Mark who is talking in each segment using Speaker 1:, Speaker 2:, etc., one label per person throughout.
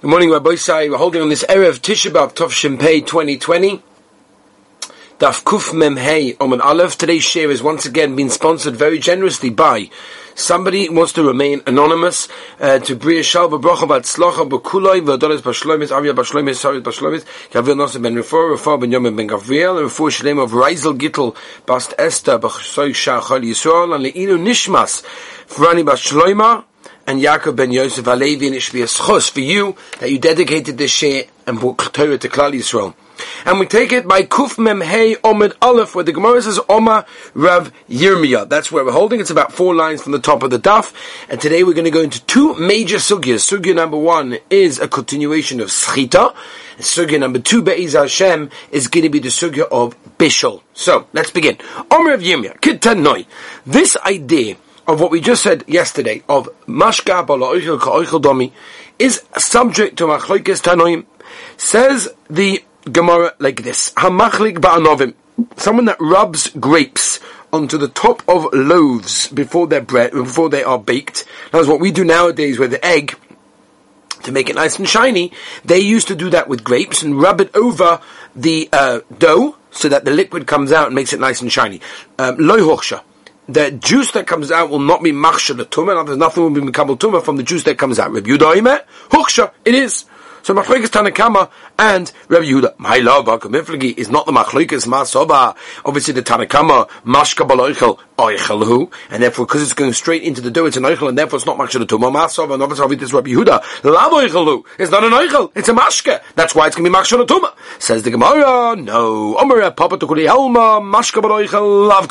Speaker 1: Good morning, Rabbi Sai. We're holding on this Erev Tisha B'Av Tov Shimpei 2020. Daf Kuf Mem Hey Omen Aleph. Today's share is once again being sponsored very generously by somebody who wants to remain anonymous uh, to Bria Shalva Bracha Bat Slocha B'Kuloi V'Adonis Bashlomis Avia Bashlomis Sarit Bashlomis Gavil Nosem Ben Refor Refor Ben Yomim Ben Gavriel Refor Shalem of Reisel Gittel Bast Esther B'Choy Shah Chol Yisrael and Le'inu Nishmas Frani Bashloima and Yaakov ben Yosef Alevi and it should be a Chos for you that you dedicated this share and brought Torah to Klal Yisrael. And we take it by Kuf Mem Hey Omid Aleph, where the Gemara says Oma Rav Yirmiyah. That's where we're holding. It's about four lines from the top of the daf. And today we're going to go into two major sugyas. Sugya number one is a continuation of Schita. Sugya number two, Be'ez Hashem, is going to be the sugya of Bishul. So, let's begin. Omer Rav Yirmiyah, Kitanoi. This idea of what we just said yesterday of mashka domi is subject to machlokes tanoim. Says the Gemara like this: Hamachlik ba'anovim, someone that rubs grapes onto the top of loaves before they're bread before they are baked. That's what we do nowadays with the egg. To make it nice and shiny, they used to do that with grapes and rub it over the uh, dough so that the liquid comes out and makes it nice and shiny. Um, the juice that comes out will not be machsha the tumah, there's nothing will be mikabel tumah from the juice that comes out. Rabbi Yudah huksha, it is. So Machlokes Tanakama and Rabbi Yehuda. My love, Bakamiflagi is not the Machlokes Masoba. Obviously the Tanakama, Mashka Baloichel, Oichelhu, and therefore because it's going straight into the dough, it's an Oichel, and therefore it's not Mashka the Tumah Masoba, and obviously Rabbi Yehuda. Lav Oichelhu, it's not an Oichel, it's a Mashka. That's why it's going to be Mashka the Tumah. Says the Gemara, no. Omer Papa Tukuli Helma, Mashka Baloichel, Lav.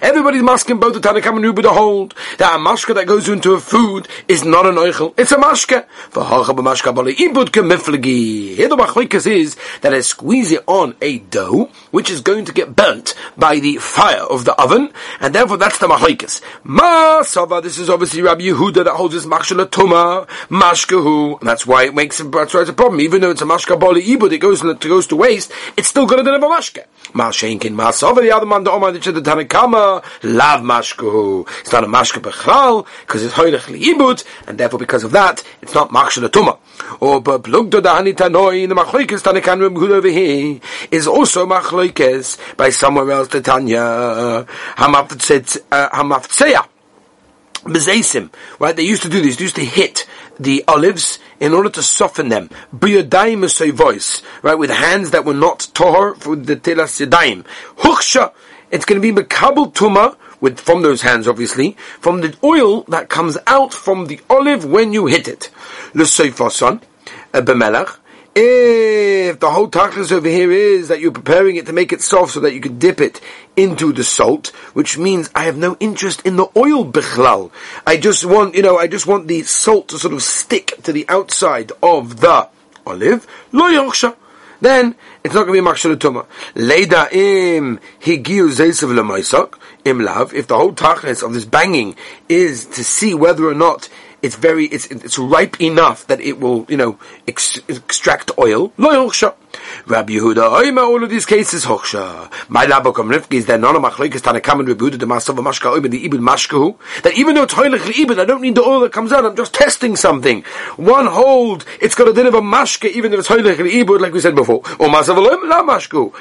Speaker 1: Everybody's masking both the Tanakam and Ruba to hold that a mashka that goes into a food is not an oichel, it's a Mashka. For Hachab mashka. Here the machlikas is that I squeeze it on a dough, which is going to get burnt by the fire of the oven, and therefore that's the machlikas. Masava, this is obviously Rabbi Yehuda that holds this mashka tuma, mashkahu, and that's why it makes that's why it's a problem. Even though it's a mashka bali ibud, it goes, goes to waste, it's still going to deliver mashka. Mashenkin masava, the other man, the Omar, the Tanakama, lav mashkuhu. It's not a mashka bechlal because it's hoyrech liibut, and therefore because of that, it's not machshel tuma. Dahani tanoi the remhud over here is also machlokes by somewhere else. The Tanya hamaftzea. Uh, Bezeisim, right? They used to do this. They used to hit the olives in order to soften them. Biyadayim voice, right? With hands that were not tahor for the telas yadayim. Huksha it's going to be mekabel tuma with from those hands, obviously, from the oil that comes out from the olive when you hit it. L'seifason, b'melach. If the whole tachlis over here is that you're preparing it to make it soft so that you can dip it into the salt, which means I have no interest in the oil bichlal. I just want, you know, I just want the salt to sort of stick to the outside of the olive. Lo then it's not going to be machshel tuma. Leida im higiu zeisav lemaisak im lav. If the whole tachlis of this banging is to see whether or not it's very it's it's ripe enough that it will you know ex- extract oil. Lo Rabbi Yehuda, oima all of these cases hochsha. My labokam rifki is that none of machlekes tanakam and Yehuda the masav mashka oima the ibn mashkahu. That even though it's hoilich ibn, I don't need the oil that comes out. I'm just testing something. One hold, it's got a din of a mashka even if it's hoilich ibn, like we said before. Or masav la mashkahu.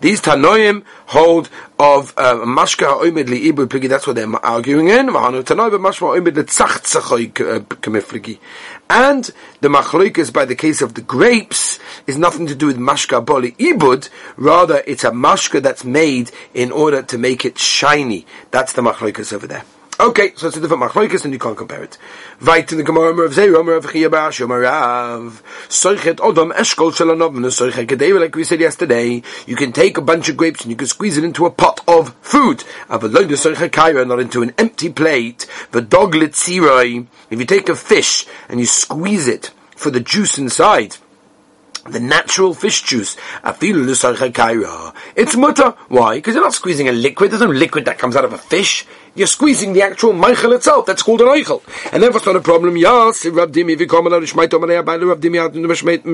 Speaker 1: These Tanoim hold of uh, mashka oimid liibur pligi. That's what they're arguing in. And the machloikas by the case of the grapes is nothing to do with mashka boli ibud. Rather, it's a mashka that's made in order to make it shiny. That's the machloikas over there. Okay, so it's a different machloikas and you can't compare it. Right in the Gemara of Zeir, of Chiyabash, Omer Rav, Soichet Odom Eshkol Soichet Kedeva, like we said yesterday, you can take a bunch of grapes and you can squeeze it into a pot of food. Avaloid Soichet Kaira, not into an empty plate. The doglet Siroi, if you take a fish and you squeeze it for the juice inside, the natural fish juice. It's mutter. Why? Because you're not squeezing a liquid. There's no liquid that comes out of a fish. You're squeezing the actual Michael itself. That's called an Eichel. And therefore it's not a problem. Yes, Rav Dimi, if you come along, Shmait Omanei Abayla, Rav Dimi,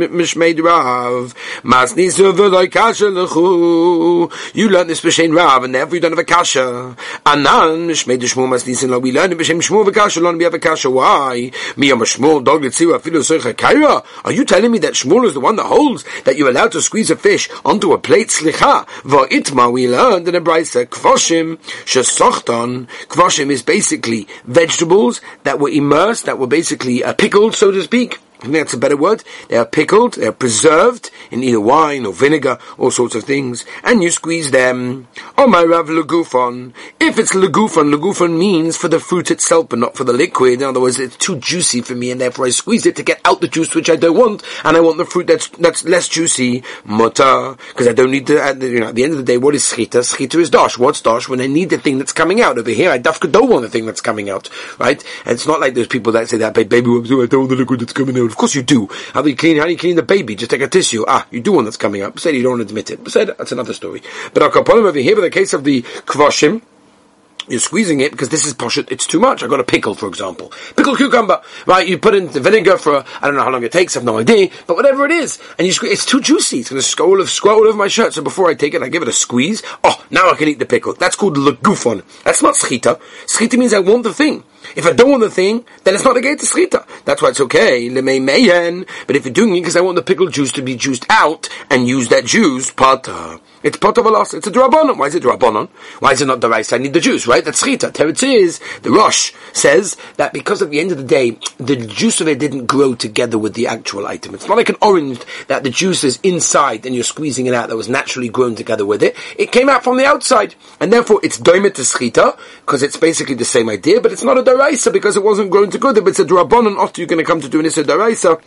Speaker 1: Mishmeid Rav, Masni Zuvah, Kasha Lechu. You learn this B'Shein Rav, and therefore you don't have a Kasha. Anan, Mishmeid Shmu Masni Sin we learn it B'Shem Shmu V'Kasha, Lon, we have a Kasha. Why? Mi Yom Shmuel, Dog Yitziwa, Filu Soicha Kaira. Are you telling me that Shmuel is the one that holds that you're allowed to squeeze a fish onto a plate? Slicha, V'Itma, we learned in a Brisa, Kvoshim, Shesochton, Kvoshim is basically vegetables that were immersed, that were basically uh, pickled, so to speak. I think that's a better word. They are pickled, they are preserved in either wine or vinegar, all sorts of things, and you squeeze them. Oh my Rav Lagufon. If it's Lagufon, Lagufon means for the fruit itself, but not for the liquid. In other words, it's too juicy for me, and therefore I squeeze it to get out the juice which I don't want, and I want the fruit that's that's less juicy. Mutter, because I don't need to. You know, at the end of the day, what is schita? Schita is dash. What's dash? When I need the thing that's coming out over here, I dafka don't want the thing that's coming out, right? And it's not like those people that say that, baby, I don't want the liquid that's coming out. Of course you do. How do you clean? How do you clean the baby? Just take a tissue. Ah, you do one that's coming up. Say you don't admit it. Said that's another story. But our kaponim over here, in the case of the kvoshim, you're squeezing it because this is poshut, it's too much. I got a pickle, for example. Pickled cucumber, right? You put in the vinegar for, I don't know how long it takes, I have no idea, but whatever it is, and you squeeze, it's too juicy, it's gonna scroll of, scroll over my shirt, so before I take it, I give it a squeeze, oh, now I can eat the pickle. That's called legufon. That's not schita. Schita means I want the thing. If I don't want the thing, then it's not a gate to schita. That's why it's okay. But if you're doing it because I want the pickle juice to be juiced out and use that juice, pata. It's pot of a loss. It's a drabonon. Why is it drabonon? Why is it not the rice? I need the juice, right? That's chita. Teretz is, the Rosh says that because at the end of the day, the juice of it didn't grow together with the actual item. It's not like an orange that the juice is inside and you're squeezing it out that was naturally grown together with it. It came out from the outside. And therefore it's doimet to schita, because it's basically the same idea, but it's not a because it wasn't grown together, but it's a drabonon after you're going to come to do an issa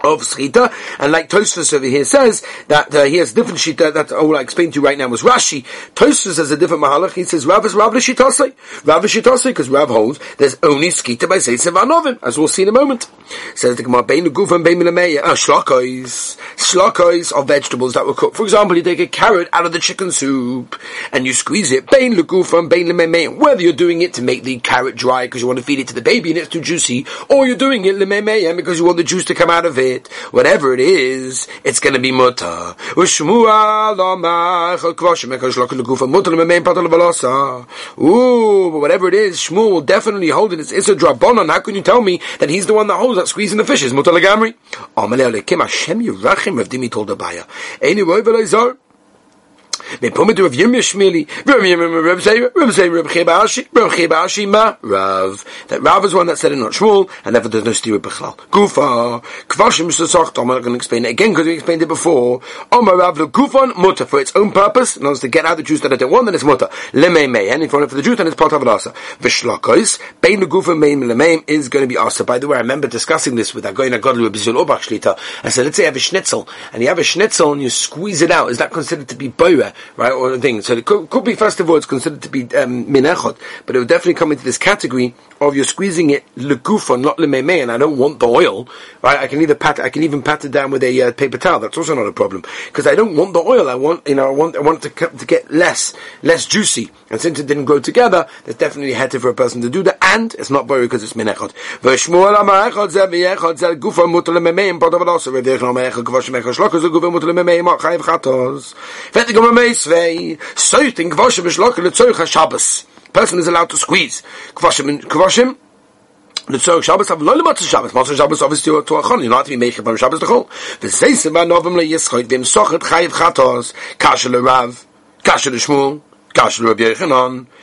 Speaker 1: of Schita, and like Tosfos over here says that uh, he has different shita that all I explained to you right now was Rashi. Tosfos has a different mahalach. He says Rav is Rav l'shitase, Rav shitase because Rav holds there's only Schita by Seisev Anovim, as we'll see in a moment. Says the Gemara Bein Guf and Bein Milameya. Ah, shlokos, shlokos are vegetables that were cooked. For example, you take a carrot out of the chicken soup and you squeeze it. Bein Leguf and Bein Milameya. Whether you're doing it to make the carrot dry because you want to feed it to the baby and it's too juicy, or you're doing it Lememeya because you want the juice to come out of it it, whatever it is, it's going to be muta. Ooh, but whatever it is, Shmuel will definitely hold it. It's, it's a drabonon. How can you tell me that he's the one that holds that squeezing the fishes? Muta legamri. Amalei Hashem yirachim Rav Dimi told they put me to Rav Yirmiyah Shmili, Rav Yirmiyah, Rav Zayr, Rav Zayr, Rav Chebashi, Rav Chebashi Ma, Rav. That Rav is one that said it, not Shmuel, and therefore there's no stira Bechlal. Gufa, Kvashim Sasach, I'm not going to explain it again because we explained it before. Omar Rav, the Gufon, Mutter, for its own purpose, in order to get out the juice that I don't want, then it's Mutter. Leme Mei, and if you want for the juice, then it's part of also. Vishlakos, Bein the Gufon, Mein Lemeim, is going to be also. By the way, I remember discussing this with Agoyin Agodlu, Bizul Obach Shlita. I said, let's say you have a schnitzel, and you have a schnitzel and you squeeze it out, is that considered to be boira, right, or a thing? So it could, could, be, first of all, it's considered to be um, minechot, but it would definitely come into this category of you're squeezing it legufon, not lememe, and I don't want the oil, right? I can either pat, I can even pat it down with a uh, paper towel. That's also not a problem because I don't want the oil. I want, you know, I want, I want it to, to get less, less juicy. And since it didn't grow together, there's definitely a heter for a person to do that, and it's not boy because it's minechot. Person is allowed to squeeze. Kvashim, the tzorich Shabbos have loy lematz Shabbos. Matz Shabbos obviously to a chon. You don't to be making from Shabbos to chol. V'zeisem v'anovim le'yischot v'im sochet chayiv chatos. Kasha kasha l'shmuel, kasha l'rav Yechanan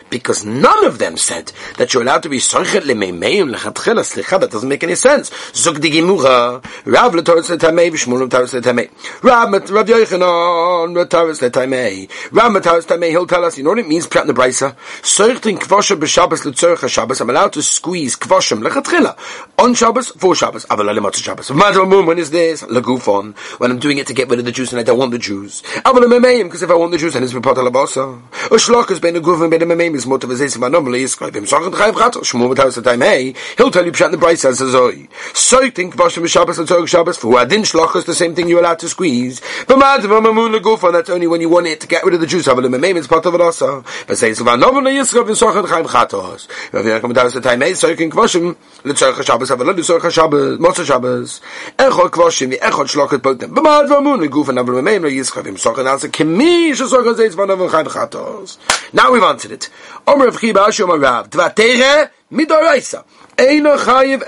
Speaker 1: because none of them said that you're allowed to be soichet lemeimeim lechatchila. Slicha, that doesn't make any sense. Zug di gemura. Rav letoris letamei v'shmul letoris letamei. Rav Rav Yochanan letoris letamei. Rav letoris letamei. He'll tell us. You know what it means? Prat nebraisa. Soichtin kvosha b'Shabbos letzorcha Shabbos. I'm allowed to squeeze kvoshim lechatchila on Shabbos for Shabbos. Aval alimot Shabbos. When is this? Legufon. When I'm doing it to get rid of the juice and I don't want the juice. Aval because if I want the juice, then it's b'pot alabasa. Shlokas ben the guven ben the memem is motiv is is sagen drei brat shmu mit he'll tell you pshat the as so so think the shabbos and tog shabbos for adin shlokas the same thing you're allowed to squeeze. But that's only when you want it to get rid of the juice the memem is part of it also. But normally is so think shabbos have tog shabbos shabbos. Echot shlokas but mad the mamun the gufen have the memem is as a chatos now we've answered it. Omer Chiba Rav Dvatere Midoraisa Eino Chayiv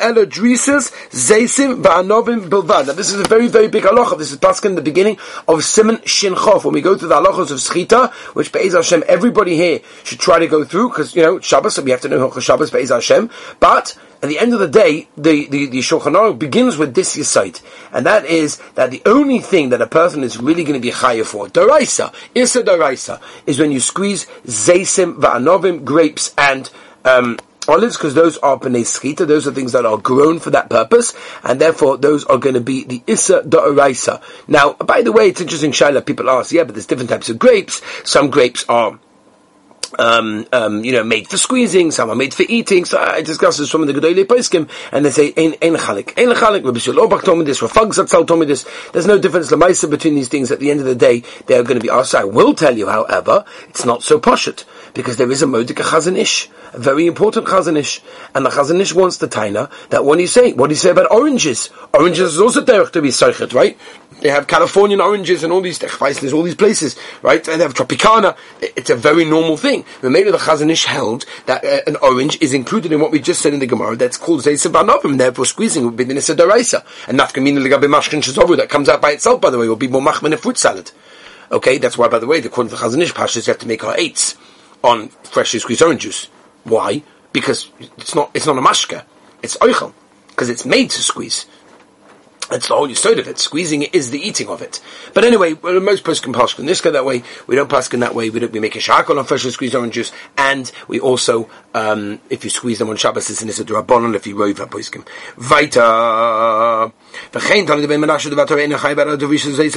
Speaker 1: Zeisim Va'anovim Now this is a very very big halacha. This is Paskin in the beginning of Simon Shin Chof. When we go through the halachas of Schita which Be'ez Hashem everybody here should try to go through because you know Shabbos so we have to know Hilchah Shabbos Be'ez Hashem. But at the end of the day, the, the, the Shulchan Aruch begins with this yisait, and that is that the only thing that a person is really going to be chayav for, daraisa, isa daraisa, is when you squeeze zaysim, va'anovim, grapes, and um, olives, because those are b'nei schita, those are things that are grown for that purpose, and therefore those are going to be the issa da'araisa. Now, by the way, it's interesting, Shaila, people ask, yeah, but there's different types of grapes. Some grapes are um, um, you know, made for squeezing, some are made for eating. So I discussed this from the Gedolei Paiskim, and they say, ein, ein chalik. Ein chalik, Rabbi Shul Obach told me this, Rafag Zatzal told me this. There's no difference, Lamaisa, between these things. At the end of the day, they are going to be asked. I will tell you, however, it's not so poshut, because there is a Modika Chazon Ish, a very important Chazon Ish, and the Chazon Ish wants the Taina, that when you say, what do you say about oranges? Oranges is also derech to be Seichet, right? They have Californian oranges and all these, there's all these places, right? And they have Tropicana. It's a very normal thing. The Mele the Chazon Ish held that uh, an orange is included in what we just said in the Gemara that's called Zaysa Banovim, therefore squeezing would be the Nisa Daraisa. And Nafkamina Ligabe Mashkin Shazovu, that comes out by itself, by the way, will be more Machman a fruit salad. Okay, that's why, by the way, according to the Chazon Ish Pashas, you have to make our eights on freshly squeezed orange juice. Why? Because it's not, it's not a mashka. It's oichel. Because it's made to squeeze. That's the whole side of it. Squeezing it is the eating of it. But anyway, most posts can this go that way. We don't pass in that way. We, don't, we make a shakal on freshly squeezed orange juice, and we also, um, if you squeeze them on Shabbos, it's an issa drabonon if you rove poskim. Vita.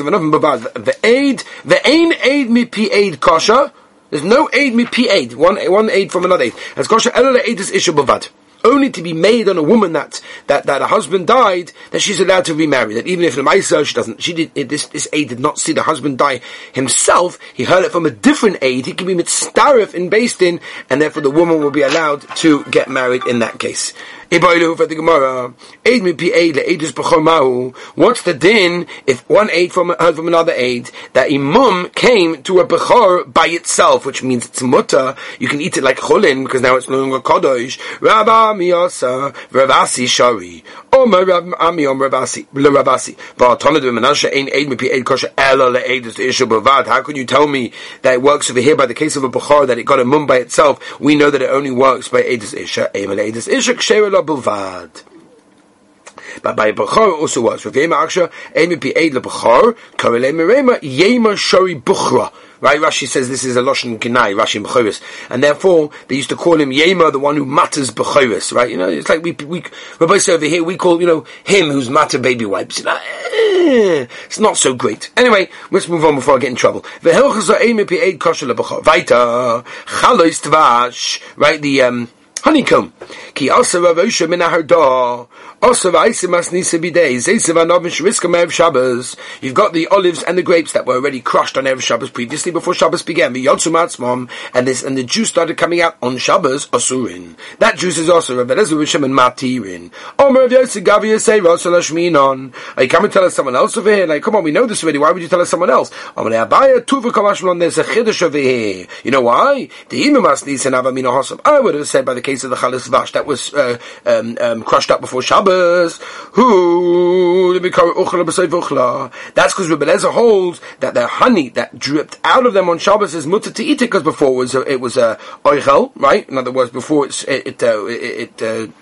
Speaker 1: Anovim babad. V'aid, v'ain aid mi pi aid kosher. There's no aid mi pi aid. One, one aid from another aid. As kosher, elele aid is isha bavad only to be made on a woman that that that a husband died, that she's allowed to remarry. That even if the Maisa she doesn't, she did this this aid did not see the husband die himself. He heard it from a different aid. He can be mitzaref in based in, and therefore the woman will be allowed to get married in that case. For the Gemara. Aid mi pi aid le'edus What's the din if one aid from heard from another aid that imum came to a bechor by itself, which means it's mutter. You can eat it like cholin because now it's no longer kodosh. Rabba miyasa ravasi shari. Omer Ami Omer Rabasi LeRabasi. Va'atonad v'menashe ein aid mi aid kosher ela le'edus. How can you tell me that it works over here by the case of a bechor that it got a mum by itself? We know that it only works by edus isha. Ema le'edus isha ksheira bilvad. But by Bechor also was. Rav Yema Aksha, Emi Pi Eid Karele Merema, Yema Shori Buchra. Right, Rashi says this is a Lashon Ginai, Rashi Bechoris. And therefore, they used to call him Yema, the one who matters Bechoris, right? You know, it's like we, we, Rabbi over here, we call, you know, him who's matter baby wipes. You know, eh, it's not so great. Anyway, let's move on before I get in trouble. Ve'helchaz Emi Pi Eid Kosher LeBechor. Vaita, Chalois Tvash, right, the, um, honeycomb. Ki also Rav Osha min. You've got the olives and the grapes that were already crushed on erev Shabbos previously before Shabbos began. Atzmom. And this, and the juice started coming out on Shabbos, asurin. That juice is also Elazar Risham and Matirin. Are you coming to tell us someone else over here? Like, come on, we know this already. Why would you tell us someone else? There's a over here. You know why? The. I would have said by the case of the Chalis Vash that was uh, um, um, crushed up before Shabbos. Who? That's because Rebbe holds that the honey that dripped out of them on Shabbos is mutter to eat it because before it was a, it was a oichel, right? In other words, before it it, uh, it, it uh,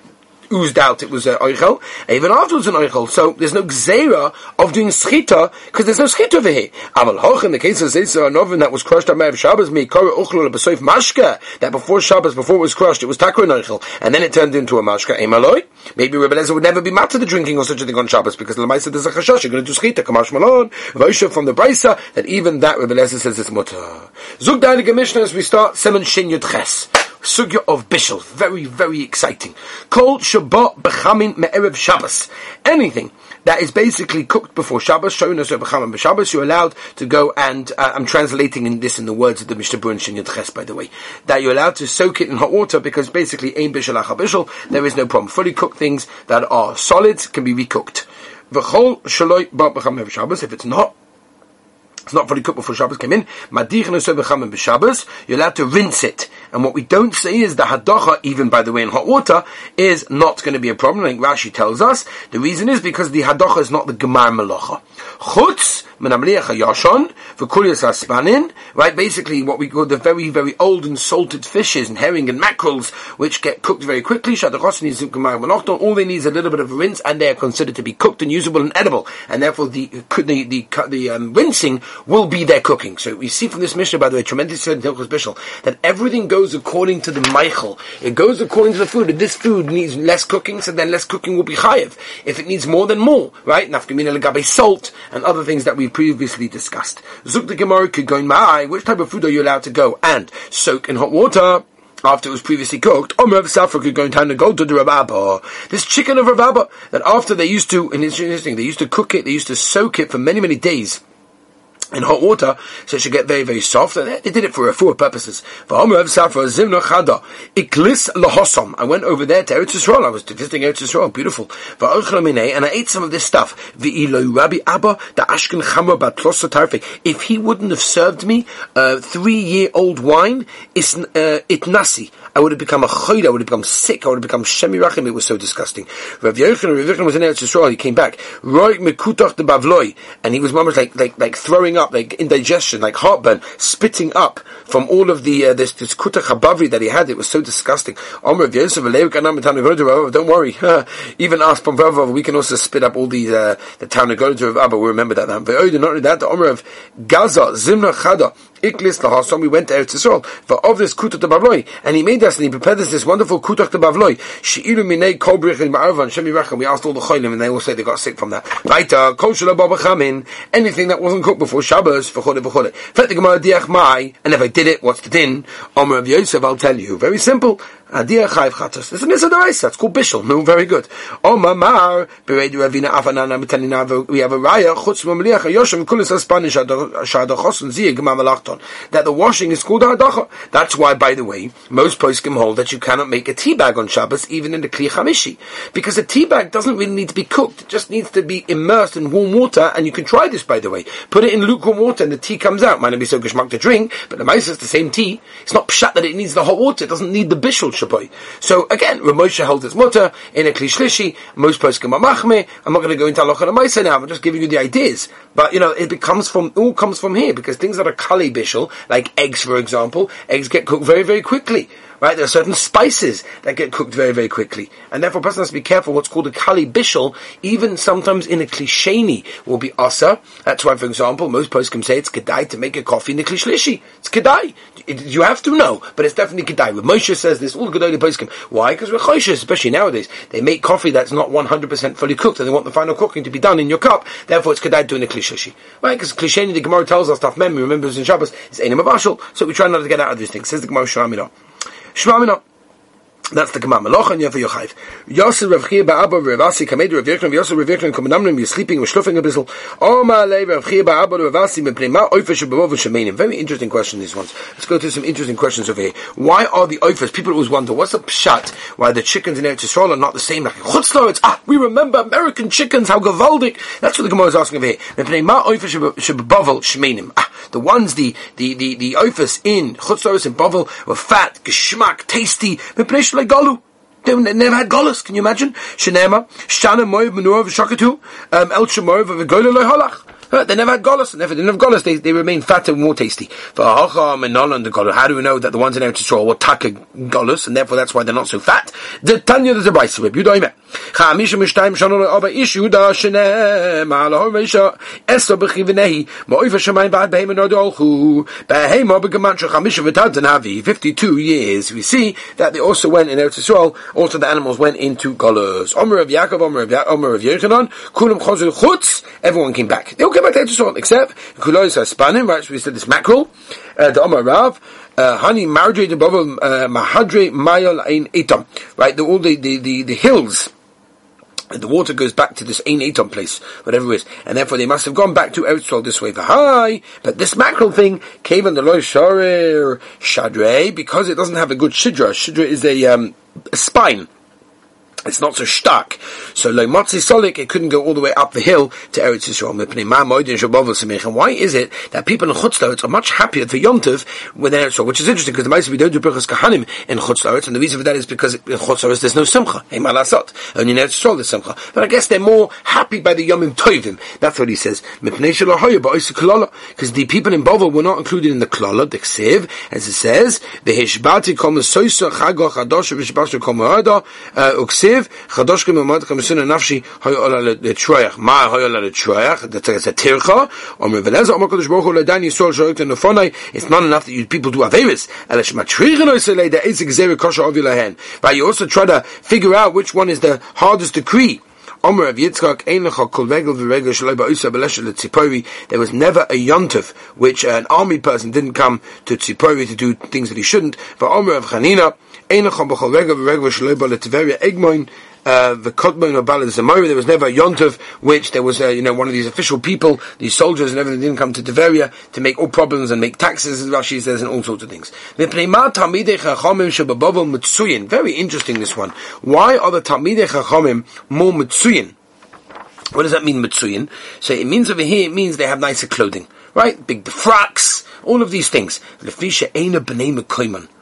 Speaker 1: oozed out, it was an oichel. Even afterwards, an oichel. So there's no gzera of doing schita because there's no schita over here. Aval hoch in the case of Zitzer Novin that was crushed on Me'av Shabbos, me kora uchlul b'soif mashka, that before Shabbos, before it was crushed, it was takra oichel, and then it turned into a mashka. Emaloi? Maybe Rebbe Lezer would never be mad to the drinking or such a thing on Shabbos because Lamaisa there's a chashash, you're going to do schita, kamash malon, Vosha from the Brisa, that even that Rebbe Lezer says it's mutter. Zug Mishnah as we start, Semen Shin Yud Ches. Sugya of Bishel. Very, very exciting. Kol Shabbat Bechamin Me'erev Shabbos. Anything that is basically cooked before Shabbos, showing us Bechamin Shabbos, you're allowed to go and, uh, I'm translating in this in the words of the Mishnah Brun Shin Ches, by the way, that you're allowed to soak it in hot water because basically Acha Bishel, there is no problem. Fully cooked things that are solid can be recooked. V'chol Shaloi Ba'Bechamin Bechamin Shabbos, if it's not, it's not fully cooked before Shabbos came in. You're allowed to rinse it. And what we don't say is the hadacha, even by the way in hot water, is not going to be a problem. Like Rashi tells us, the reason is because the hadacha is not the gemar melacha. Chutz yashon aspanin. Right, basically what we call the very very old and salted fishes and herring and mackerels, which get cooked very quickly. All they need is a little bit of rinse, and they are considered to be cooked and usable and edible. And therefore, the the the, the um, rinsing will be their cooking. So we see from this mission, by the way, tremendous that everything goes according to the Michael. It goes according to the food. If this food needs less cooking, so then less cooking will be chayiv. If it needs more, then more. Right? Nafkamina legabe salt and other things that we previously discussed. Zuk the Gemara could go in my which type of food are you allowed to go and soak in hot water? after it was previously cooked, Omer of Safra could go in time to go to the Rababa. This chicken of Rababa, that after they used to, and it's interesting, they used to cook it, they used to soak it for many, many days in hot water, so it should get very, very soft. And they did it for four purposes. I went over there to Eretz Yisrael. I was visiting Eretz Yisrael. Beautiful. And I ate some of this stuff. If he wouldn't have served me a three-year-old wine, uh, itnasi. I would have become a choyd, I would have become sick, I would have become shemirachim, it was so disgusting. Rav Yochanan, was in Eretz Yisrael, he came back, and he was almost like, like, like throwing up, like indigestion, like heartburn, spitting up from all of the, uh, this, this kutach that he had, it was so disgusting. Don't worry, even us from we can also spit up all the, uh, the town of Abba, we remember that now. Not only that, the Omer of Gaza, Zimna Chada, Iklis lahasam, we went to Eretz Yisrael, for of this kutach de bavloi, and he made us, and he prepared us this wonderful kutach de bavloi, she'ilu minei kol in ma'arvan, shemi racham, we asked all the cholim, and they all say they got sick from that. Weiter, kol shelo babachamin, anything that wasn't cooked before Shabbos, v'chole v'chole. Fet the Gemara diach mai, and if I did it, what's the din? Omer of Yosef, I'll tell you, very simple, Adia chayv chatos. This is mitzvah deraisa. It's called bishul. No, very good. Bereidu ravina afanana mitanina. We have a raya chutz mamliach kulis. That the washing is called hadacha. That's why, by the way, most poskim hold that you cannot make a tea bag on Shabbos even in the kli chamishi because a tea bag doesn't really need to be cooked. It just needs to be immersed in warm water. And you can try this, by the way. Put it in lukewarm water and the tea comes out. Might not be so geshmak to drink, but the mice is the same tea. It's not pshat that it needs the hot water. It doesn't need the bishul So again, Ramosha held his mutter in a klishlishi. Most poskim are machme. I'm not going to go into halacha and now. I'm just giving you the ideas. But you know, it becomes from all comes from here because things that are kali bishul, like eggs, for example, eggs get cooked very very quickly right? There are certain spices that get cooked very, very quickly. And therefore a person has to be careful what's called a kali bishul, even sometimes in a klisheni will be asa. That's why, for example, most can say it's kedai to make a coffee in a klishlishi. It's kedai. you have to know, but it's definitely kedai. But Moshe says this, all the posts come. Why? Because we're choishes, especially nowadays. They make coffee that's not 100% fully cooked and they want the final cooking to be done in your cup. Therefore it's kedai doing a klishlishi. Right? Because klisheni, the Gemara tells us, stuff memory, remembers in Shabbos, is enim avashal. So we try not to get out of these things. Says the Gemara Shmamina. That's the Gemara. Meloch and Yefer Yochayv. Yosef Rav Chia Ba'abba Rav Asi Kamed Rav Yechon Yosef Rav Yechon Komenamnim You're sleeping, we're a bissel. Oma Le Rav Chia Ba'abba Rav Asi Mepnei Ma Oifesh B'Vov Shemenim. Very interesting question, these ones. Let's go to some interesting questions over here. Why are the Oifesh, people always wonder, what's the pshat? Why the chickens in Eretz Yisrael are not the same like Chutzlaritz? Ah, we remember American chickens, how gavaldik. That's what the Gemara is asking over here. Mepnei Ma Oifesh B'Vov Shemenim. Ah, the ones, the, the, the, the Oifesh in Chutzlaritz and Bavel were fat, geschmack, tasty. Mepnei. They never had golus. Can you imagine? Shenema, Shana Moiv Menur Shakatu, um, El Gola Loy Uh, they never had golas, and if they didn't have golas, they, they remain fatter and more tasty. For the how do we know that the ones in Eretz Yisrael were taka golas, and therefore that's why they're not so fat? The Tanya, there's a brayse rib. You don't know. חמישה משתיים שנה לאבא אישו דה שנאמר להור ואישה עשר בכיווני מאויב השמיים ועד בהמה נועדו הלכו בהמה בגמן של חמישה ותת נביא 52 years we see that they also went in Eretz Yisrael also the animals went into Golos Omer of Yaakov Omer of, Omer of Yechanan Kulam Chozu Chutz everyone came back they all came back to Eretz Yisrael except Kulois Haspanim right so we said this mackerel uh, the Omer Rav honey marjorie above uh, mahadre mayal ein etam right the, all the, the, the, the hills and the water goes back to this Ein Eton place, whatever it is, and therefore they must have gone back to Eretz this way. Hi, but this mackerel thing came on the Loy Shorer Shadre because it doesn't have a good shidra. Shidra is a, um, a spine. It's not so stuck. So lo motzi solik, it couldn't go all the way up the hill to Eretz Yisrael. And why is it that people in Chutzlaritz are much happier for Yontiv when they're Eretz Which is interesting because the Maisa we don't do Birchas Kahanim in Chutzlaritz, and the reason for that is because in Chutzlaritz there's no Simcha. Only in Eretz Yisrael there's Simcha. But I guess they're more happy by the Yomim Tovim. That's what he says. Because the people in Bovel were not included in the Klala, the Ksiv, as it says, the Hishbati Kol Mesoisa Chagoch Adosh Vishbashu Kol Moada, uh, Uksiv, Mamad Nafshi Hoyola Ma Hoyola That's a tircha. Or It's not enough that you people do Averis. Zeri But you also try to figure out which one is the hardest decree. Omer of Yitzchak, Ein Lecha Kol V'Regel Ba'usa B'Lesha L'Tzipori. There was never a yontif which an army person didn't come to Tzipori to do things that he shouldn't. But Omer of Chanina, B'Chol Shaloi Ba'Letveria Egmoin, uh, the Kotman or Balad Zamora, there was never a which there was, uh, you know, one of these official people, these soldiers and everything didn't come to Deveria to make all problems and make taxes, as Rashi says, and all sorts of things. Very interesting, this one. Why are the Talmidei Chachamim more Mitsuyin? What does that mean, Mitsuyin? So it means over here, it means they have nicer clothing, right? Big frocks, all of these things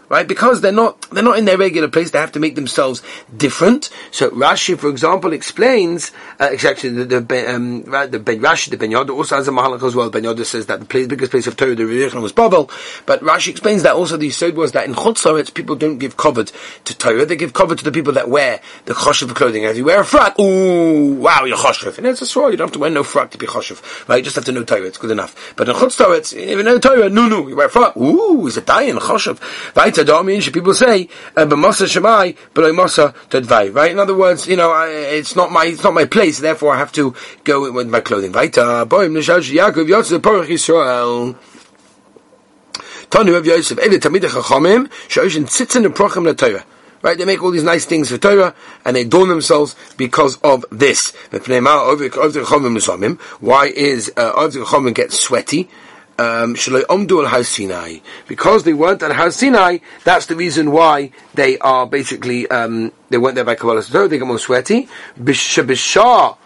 Speaker 1: right? Because they're not they're not in their regular place. They have to make themselves different. So Rashi, for example, explains uh, actually the the, um, the Ben Rashi the Ben Yoda also has a mahalach as well. Ben Yoda says that the place, biggest place of Torah the religion was Babel, but Rashi explains that also the Yisod was that in Chutzaretz people don't give cover to Torah. They give cover to the people that wear the choshev clothing. As you wear a frock, ooh, wow, you're choshev. And it's a sword. You don't have to wear no frock to be choshev, right? You just have to know Torah. It's good enough. But in Chutzaretz, even know Torah, no, no, you wear a frock. Ooh, is it dying choshev? Right? Means people say uh, b'masa shemai b'loy masa tadvai. Right? In other words, you know, I, it's not my it's not my place. Therefore, I have to go with my clothing. Vaita boim Porach Yisrael. Tanu Yosef Chachamim Shoishin Tzitzin. Right, they make all these nice things for Torah, and they adorn themselves because of this. Why is uh, Chachamim get sweaty? Um, because they weren't at Har Sinai, that's the reason why they are basically, um, they weren't there by Kabbalah Torah, they get more sweaty. Bishah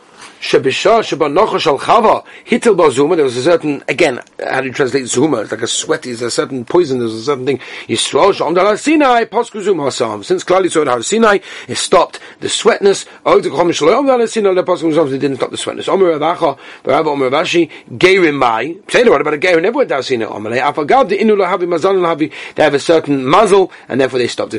Speaker 1: Shebisha Shebanocha Shal Chava Hitil Bazuma. There was a certain again how do you translate Zuma? It's like a sweat. There's a certain poison. There's a certain thing. Yisrael Shamdal Sinai Pasku Zuma. Since Klali saw Har Sinai, it stopped the sweatness. Oh, Shalom Dal Sinai the Pasku. It didn't stop the sweatness. Omer Ravacha Rav Omer Ravashi Geirim Mai. Say the word about a Geir never went Sinai. Omer Afagad the Inu Lahavi. They have a certain muzzle and therefore they stopped.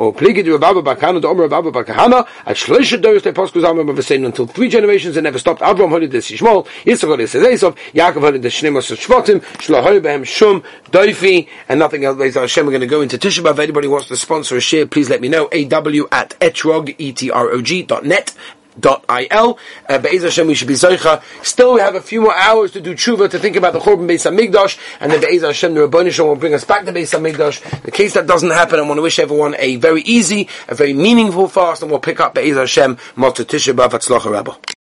Speaker 1: Or the Omer of Abba Bakahana, at Shloisha Doris they Poskus Amram of the until three generations and never stopped. Avram heard this Yishmol, heard this Esau, Yaakov heard this Shnemos Shvatim, Shlohoy Behem Shum, Doifi, and nothing else. Hashem, we're going to go into Tisha B'Av. If anybody wants to sponsor a share, please let me know. aw at etrog, E-T-R-O-G, dot net il. Uh, Hashem, we should be zoicha. Still, we have a few more hours to do tshuva, to think about the Churban Beis Hamikdash, and then Be'ez Hashem, the Rabboni will bring us back to Beis Hamikdash. The case that doesn't happen, I want to wish everyone a very easy, a very meaningful fast, and we'll pick up Be'ez Hashem, Motzah Tisha B'Av Rabbah.